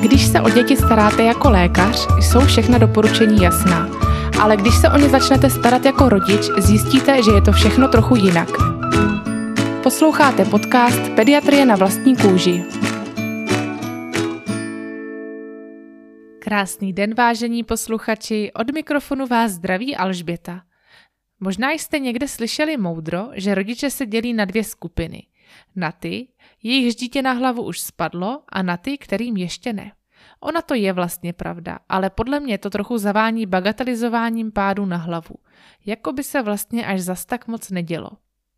Když se o děti staráte jako lékař, jsou všechna doporučení jasná. Ale když se o ně začnete starat jako rodič, zjistíte, že je to všechno trochu jinak. Posloucháte podcast Pediatrie na vlastní kůži. Krásný den, vážení posluchači, od mikrofonu vás zdraví Alžběta. Možná jste někde slyšeli moudro, že rodiče se dělí na dvě skupiny. Na ty, jejich dítě na hlavu už spadlo a na ty, kterým ještě ne. Ona to je vlastně pravda, ale podle mě to trochu zavání bagatelizováním pádu na hlavu. Jako by se vlastně až zas tak moc nedělo.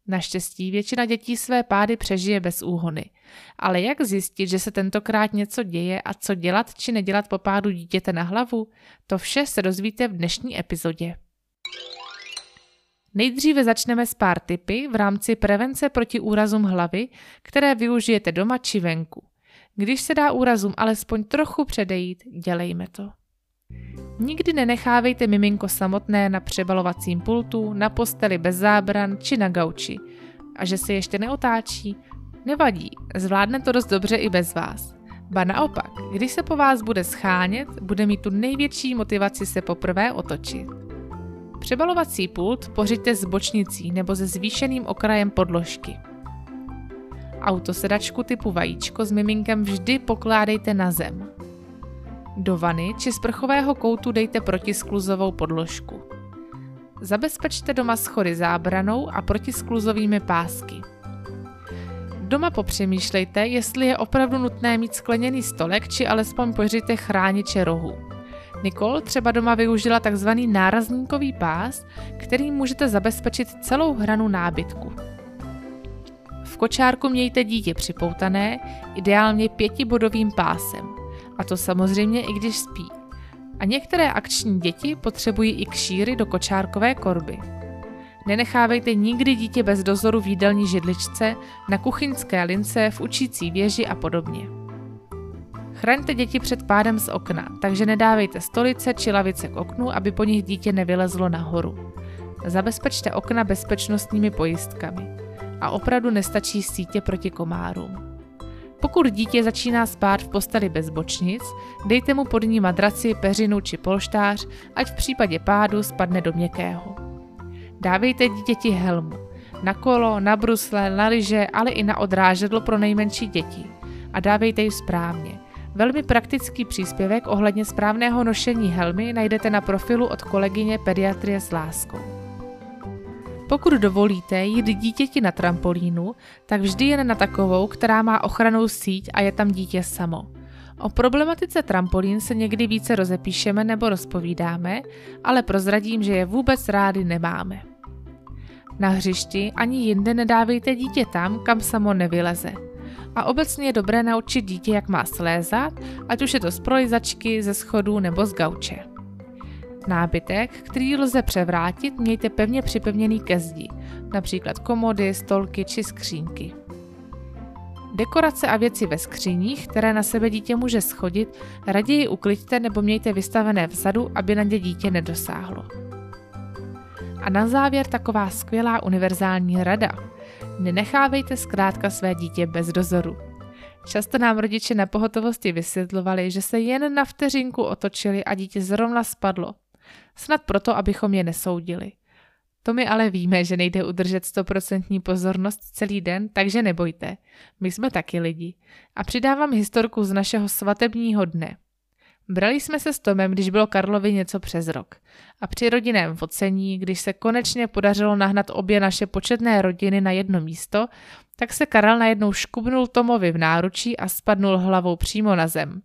Naštěstí většina dětí své pády přežije bez úhony. Ale jak zjistit, že se tentokrát něco děje a co dělat či nedělat po pádu dítěte na hlavu, to vše se dozvíte v dnešní epizodě. Nejdříve začneme s pár tipy v rámci prevence proti úrazům hlavy, které využijete doma či venku. Když se dá úrazům alespoň trochu předejít, dělejme to. Nikdy nenechávejte miminko samotné na přebalovacím pultu, na posteli bez zábran či na gauči. A že se ještě neotáčí? Nevadí, zvládne to dost dobře i bez vás. Ba naopak, když se po vás bude schánět, bude mít tu největší motivaci se poprvé otočit. Přebalovací pult pořiďte s bočnicí nebo se zvýšeným okrajem podložky. Autosedačku typu vajíčko s miminkem vždy pokládejte na zem. Do vany či sprchového koutu dejte protiskluzovou podložku. Zabezpečte doma schody zábranou a protiskluzovými pásky. Doma popřemýšlejte, jestli je opravdu nutné mít skleněný stolek či alespoň pořiďte chrániče rohu. Nicole třeba doma využila tzv. nárazníkový pás, který můžete zabezpečit celou hranu nábytku. V kočárku mějte dítě připoutané, ideálně pětibodovým pásem. A to samozřejmě i když spí. A některé akční děti potřebují i kšíry do kočárkové korby. Nenechávejte nikdy dítě bez dozoru v jídelní židličce, na kuchyňské lince, v učící věži a podobně. Chraňte děti před pádem z okna, takže nedávejte stolice či lavice k oknu, aby po nich dítě nevylezlo nahoru. Zabezpečte okna bezpečnostními pojistkami. A opravdu nestačí sítě proti komárům. Pokud dítě začíná spát v posteli bez bočnic, dejte mu pod ní madraci, peřinu či polštář, ať v případě pádu spadne do měkkého. Dávejte dítěti helmu. Na kolo, na brusle, na lyže, ale i na odrážedlo pro nejmenší děti. A dávejte ji správně. Velmi praktický příspěvek ohledně správného nošení helmy najdete na profilu od kolegyně Pediatrie s láskou. Pokud dovolíte jít dítěti na trampolínu, tak vždy jen na takovou, která má ochranou síť a je tam dítě samo. O problematice trampolín se někdy více rozepíšeme nebo rozpovídáme, ale prozradím, že je vůbec rády nemáme. Na hřišti ani jinde nedávejte dítě tam, kam samo nevyleze – a obecně je dobré naučit dítě, jak má slézat, ať už je to z prolizačky, ze schodů nebo z gauče. Nábytek, který lze převrátit, mějte pevně připevněný ke zdi, například komody, stolky či skřínky. Dekorace a věci ve skříních, které na sebe dítě může schodit, raději ukliďte nebo mějte vystavené vzadu, aby na ně dítě nedosáhlo. A na závěr taková skvělá univerzální rada – Nenechávejte zkrátka své dítě bez dozoru. Často nám rodiče na pohotovosti vysvětlovali, že se jen na vteřinku otočili a dítě zrovna spadlo. Snad proto, abychom je nesoudili. To my ale víme, že nejde udržet stoprocentní pozornost celý den, takže nebojte. My jsme taky lidi. A přidávám historku z našeho svatebního dne. Brali jsme se s Tomem, když bylo Karlovi něco přes rok. A při rodinném focení, když se konečně podařilo nahnat obě naše početné rodiny na jedno místo, tak se Karel najednou škubnul Tomovi v náručí a spadnul hlavou přímo na zem.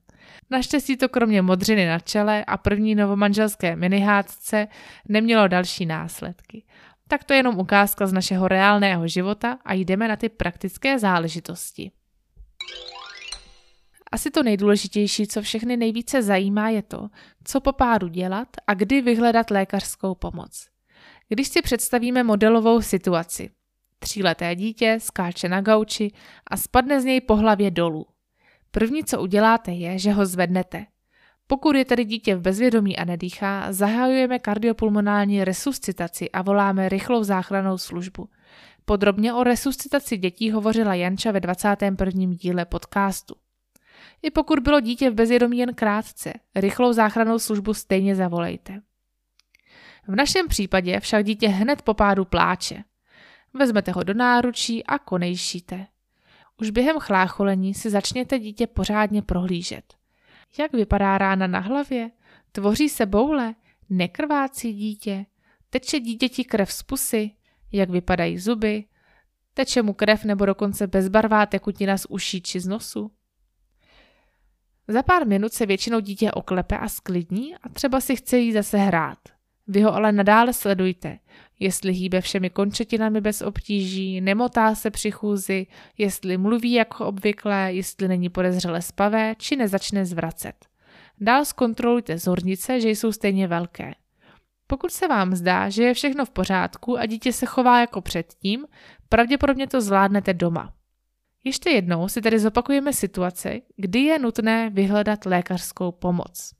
Naštěstí to kromě modřiny na čele a první novomanželské minihádce nemělo další následky. Tak to je jenom ukázka z našeho reálného života a jdeme na ty praktické záležitosti. Asi to nejdůležitější, co všechny nejvíce zajímá, je to, co po pádu dělat a kdy vyhledat lékařskou pomoc. Když si představíme modelovou situaci. Tříleté dítě skáče na gauči a spadne z něj po hlavě dolů. První, co uděláte, je, že ho zvednete. Pokud je tedy dítě v bezvědomí a nedýchá, zahajujeme kardiopulmonální resuscitaci a voláme rychlou záchranou službu. Podrobně o resuscitaci dětí hovořila Janča ve 21. díle podcastu. I pokud bylo dítě v bezvědomí jen krátce, rychlou záchrannou službu stejně zavolejte. V našem případě však dítě hned po pádu pláče. Vezmete ho do náručí a konejšíte. Už během chlácholení si začněte dítě pořádně prohlížet. Jak vypadá rána na hlavě? Tvoří se boule? Nekrvácí dítě? Teče dítěti krev z pusy? Jak vypadají zuby? Teče mu krev nebo dokonce bezbarvá tekutina z uší či z nosu? Za pár minut se většinou dítě oklepe a sklidní a třeba si chce jít zase hrát. Vy ho ale nadále sledujte, jestli hýbe všemi končetinami bez obtíží, nemotá se při chůzi, jestli mluví jako obvykle, jestli není podezřele spavé, či nezačne zvracet. Dál zkontrolujte zornice, že jsou stejně velké. Pokud se vám zdá, že je všechno v pořádku a dítě se chová jako předtím, pravděpodobně to zvládnete doma. Ještě jednou si tedy zopakujeme situaci, kdy je nutné vyhledat lékařskou pomoc.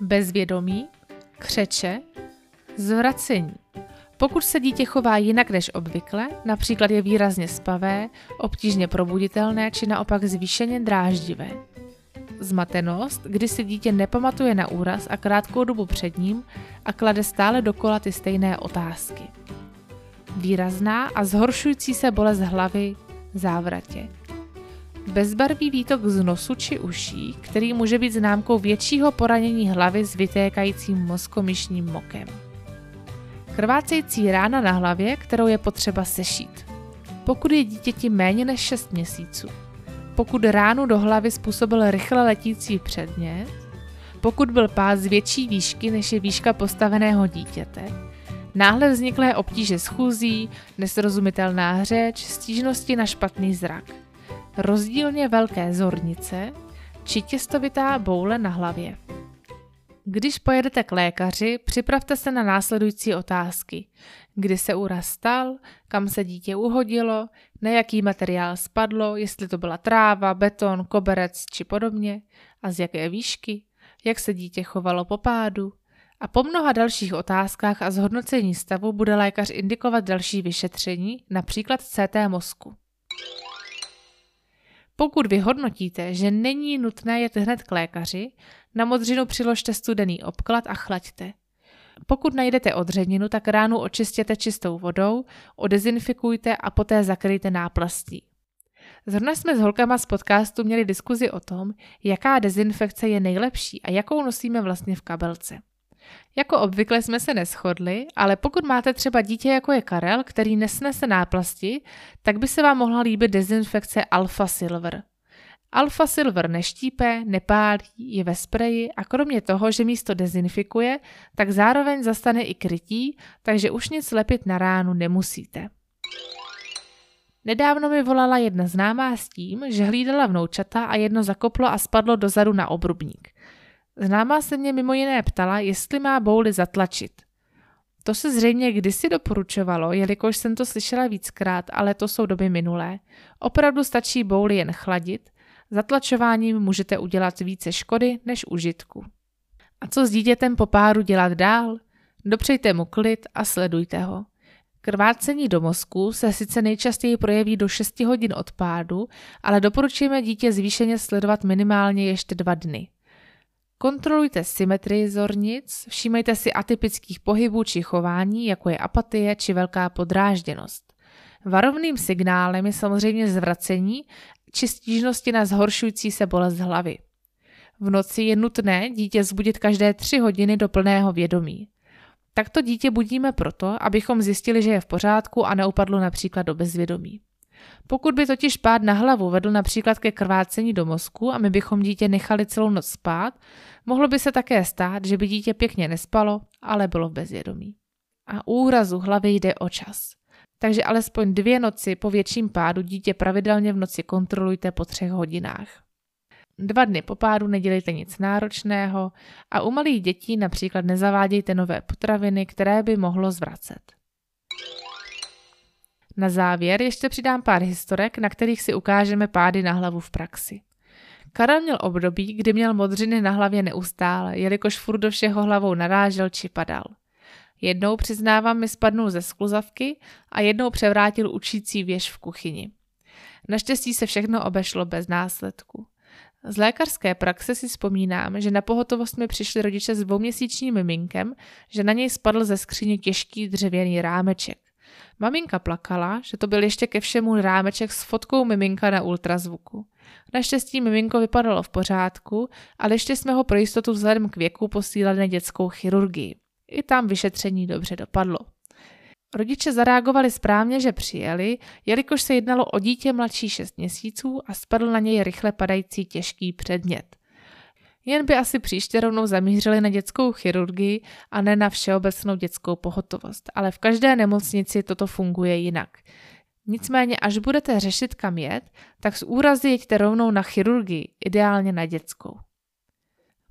Bezvědomí, křeče, zvracení. Pokud se dítě chová jinak než obvykle, například je výrazně spavé, obtížně probuditelné či naopak zvýšeně dráždivé. Zmatenost, kdy si dítě nepamatuje na úraz a krátkou dobu před ním a klade stále dokola ty stejné otázky. Výrazná a zhoršující se bolest hlavy, závratě. Bezbarvý výtok z nosu či uší, který může být známkou většího poranění hlavy s vytékajícím mozkomyšním mokem. Krvácející rána na hlavě, kterou je potřeba sešít. Pokud je dítěti méně než 6 měsíců. Pokud ránu do hlavy způsobil rychle letící předmět. Pokud byl pás větší výšky než je výška postaveného dítěte. Náhle vzniklé obtíže schůzí, nesrozumitelná řeč, stížnosti na špatný zrak. Rozdílně velké zornice či těstovitá boule na hlavě. Když pojedete k lékaři, připravte se na následující otázky. Kdy se úraz stal, kam se dítě uhodilo, na jaký materiál spadlo, jestli to byla tráva, beton, koberec či podobně, a z jaké výšky, jak se dítě chovalo po pádu. A po mnoha dalších otázkách a zhodnocení stavu bude lékař indikovat další vyšetření, například CT mozku. Pokud vyhodnotíte, že není nutné jet hned k lékaři, na modřinu přiložte studený obklad a chlaďte. Pokud najdete odředninu, tak ránu očistěte čistou vodou, odezinfikujte a poté zakryjte náplastí. Zrovna jsme s holkama z podcastu měli diskuzi o tom, jaká dezinfekce je nejlepší a jakou nosíme vlastně v kabelce. Jako obvykle jsme se neschodli, ale pokud máte třeba dítě jako je Karel, který nesnese náplasti, tak by se vám mohla líbit dezinfekce Alpha Silver. Alpha Silver neštípe, nepálí, je ve spreji a kromě toho, že místo dezinfikuje, tak zároveň zastane i krytí, takže už nic lepit na ránu nemusíte. Nedávno mi volala jedna známá s tím, že hlídala vnoučata a jedno zakoplo a spadlo dozadu na obrubník. Známá se mě mimo jiné ptala, jestli má bouly zatlačit. To se zřejmě kdysi doporučovalo, jelikož jsem to slyšela víckrát, ale to jsou doby minulé. Opravdu stačí bouly jen chladit, zatlačováním můžete udělat více škody než užitku. A co s dítětem po páru dělat dál? Dopřejte mu klid a sledujte ho. Krvácení do mozku se sice nejčastěji projeví do 6 hodin od pádu, ale doporučujeme dítě zvýšeně sledovat minimálně ještě dva dny. Kontrolujte symetrii zornic, všímejte si atypických pohybů či chování, jako je apatie či velká podrážděnost. Varovným signálem je samozřejmě zvracení či stížnosti na zhoršující se bolest hlavy. V noci je nutné dítě zbudit každé tři hodiny do plného vědomí. Takto dítě budíme proto, abychom zjistili, že je v pořádku a neupadlo například do bezvědomí. Pokud by totiž pád na hlavu vedl například ke krvácení do mozku a my bychom dítě nechali celou noc spát, mohlo by se také stát, že by dítě pěkně nespalo, ale bylo v bezvědomí. A úrazu hlavy jde o čas. Takže alespoň dvě noci po větším pádu dítě pravidelně v noci kontrolujte po třech hodinách. Dva dny po pádu nedělejte nic náročného a u malých dětí například nezavádějte nové potraviny, které by mohlo zvracet. Na závěr ještě přidám pár historek, na kterých si ukážeme pády na hlavu v praxi. Karel měl období, kdy měl modřiny na hlavě neustále, jelikož furt do všeho hlavou narážel či padal. Jednou, přiznávám, mi spadnul ze skluzavky a jednou převrátil učící věž v kuchyni. Naštěstí se všechno obešlo bez následku. Z lékařské praxe si vzpomínám, že na pohotovost mi přišli rodiče s dvouměsíčním miminkem, že na něj spadl ze skříně těžký dřevěný rámeček. Maminka plakala, že to byl ještě ke všemu rámeček s fotkou miminka na ultrazvuku. Naštěstí miminko vypadalo v pořádku, ale ještě jsme ho pro jistotu vzhledem k věku posílali na dětskou chirurgii. I tam vyšetření dobře dopadlo. Rodiče zareagovali správně, že přijeli, jelikož se jednalo o dítě mladší 6 měsíců a spadl na něj rychle padající těžký předmět. Jen by asi příště rovnou zamířili na dětskou chirurgii a ne na všeobecnou dětskou pohotovost, ale v každé nemocnici toto funguje jinak. Nicméně, až budete řešit kam jet, tak z úrazy jeďte rovnou na chirurgii, ideálně na dětskou.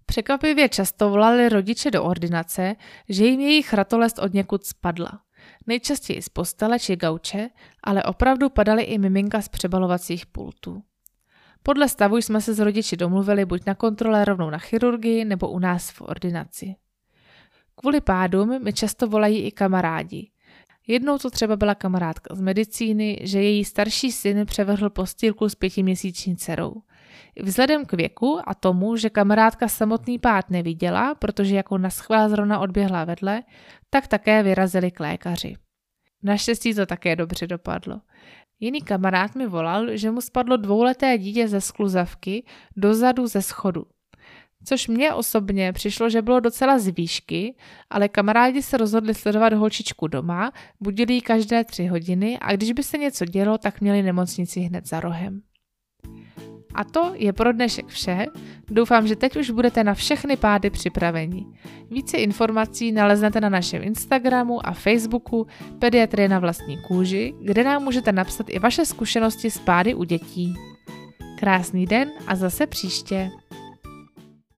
Překvapivě často volali rodiče do ordinace, že jim jejich ratolest od někud spadla. Nejčastěji z postele či gauče, ale opravdu padaly i miminka z přebalovacích pultů. Podle stavu jsme se s rodiči domluvili buď na kontrole rovnou na chirurgii nebo u nás v ordinaci. Kvůli pádům mi často volají i kamarádi. Jednou to třeba byla kamarádka z medicíny, že její starší syn převrhl postýlku s pětiměsíční dcerou. Vzhledem k věku a tomu, že kamarádka samotný pád neviděla, protože jako na schvál zrovna odběhla vedle, tak také vyrazili k lékaři. Naštěstí to také dobře dopadlo. Jiný kamarád mi volal, že mu spadlo dvouleté dítě ze skluzavky dozadu ze schodu. Což mně osobně přišlo, že bylo docela z výšky, ale kamarádi se rozhodli sledovat holčičku doma, budili ji každé tři hodiny a když by se něco dělo, tak měli nemocnici hned za rohem. A to je pro dnešek vše. Doufám, že teď už budete na všechny pády připraveni. Více informací naleznete na našem Instagramu a Facebooku Pediatrie na vlastní kůži, kde nám můžete napsat i vaše zkušenosti s pády u dětí. Krásný den a zase příště.